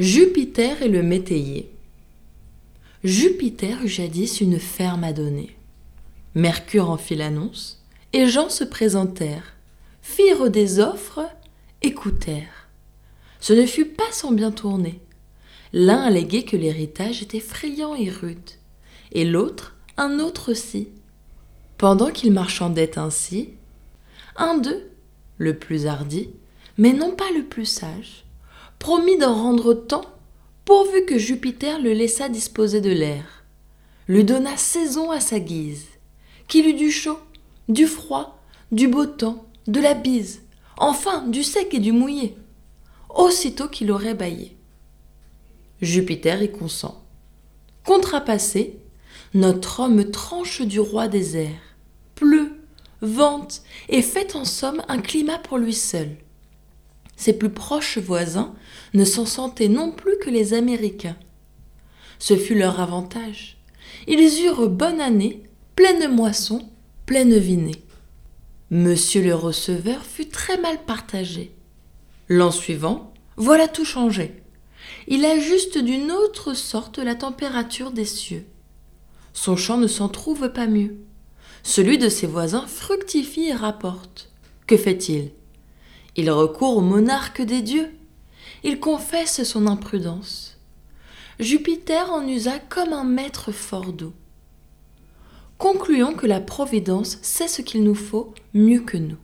Jupiter et le métayer. Jupiter eut jadis une ferme à donner. Mercure en fit l'annonce, et gens se présentèrent, firent des offres, écoutèrent. Ce ne fut pas sans bien tourner. L'un alléguait que l'héritage était effrayant et rude, et l'autre un autre aussi. Pendant qu'ils marchandaient ainsi, un d'eux, le plus hardi, mais non pas le plus sage, promit d'en rendre tant pourvu que Jupiter le laissa disposer de l'air, lui donna saison à sa guise, qu'il eût du chaud, du froid, du beau temps, de la bise, enfin du sec et du mouillé, aussitôt qu'il aurait baillé. Jupiter y consent. Contrapassé, notre homme tranche du roi des airs, pleut, vente et fait en somme un climat pour lui seul ses plus proches voisins ne s'en sentaient non plus que les Américains. Ce fut leur avantage. Ils eurent bonne année, pleine moisson, pleine vinée. Monsieur le receveur fut très mal partagé. L'an suivant, voilà tout changé. Il ajuste d'une autre sorte la température des cieux. Son champ ne s'en trouve pas mieux. Celui de ses voisins fructifie et rapporte. Que fait-il? Il recourt au monarque des dieux. Il confesse son imprudence. Jupiter en usa comme un maître fort doux. Concluons que la Providence sait ce qu'il nous faut mieux que nous.